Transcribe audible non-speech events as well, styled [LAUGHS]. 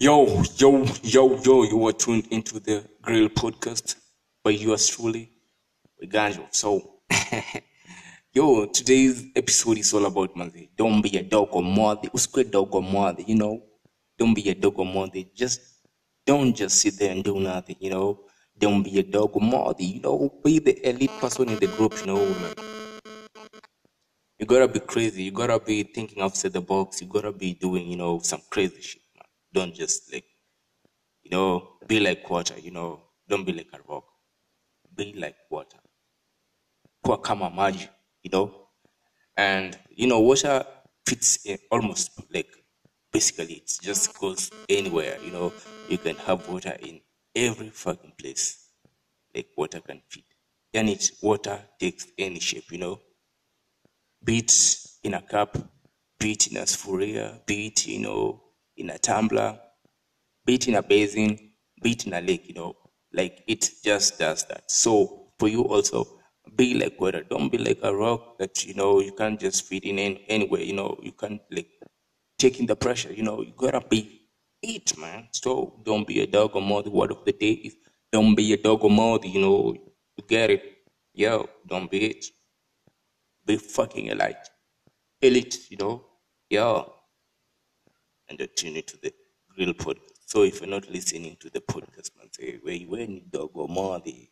Yo, yo, yo, yo, you are tuned into the Grill Podcast by yours truly, Ganjo. So, [LAUGHS] yo, today's episode is all about man. Don't be a dog or mother. Usikwe dog or mother, you know. Don't be a dog or mother. Just don't just sit there and do nothing, you know. Don't be a dog or mother, you know. Be the elite person in the group, you know. Like, you gotta be crazy. You gotta be thinking outside the box. You gotta be doing, you know, some crazy shit. Don't just like, you know, be like water. You know, don't be like a rock. Be like water. Kwa kama maji. You know, and you know, water fits in almost like basically it just goes anywhere. You know, you can have water in every fucking place. Like water can fit. And it water takes any shape. You know be it in a cup, be it in a sphuria, be it, you know, in a tumbler, be it in a basin, be it in a lake, you know, like it just does that. So for you also, be like water. Don't be like a rock that, you know, you can't just fit in any, anywhere, you know, you can't like take in the pressure, you know, you gotta be it, man. So don't be a dog or more. The word of the day is don't be a dog or more, you know, you get it. Yo, don't be it be fucking elite, elite, you know, yeah. And then tune into the Grill podcast. So if you're not listening to the podcast, man, say, where you any dog or more, the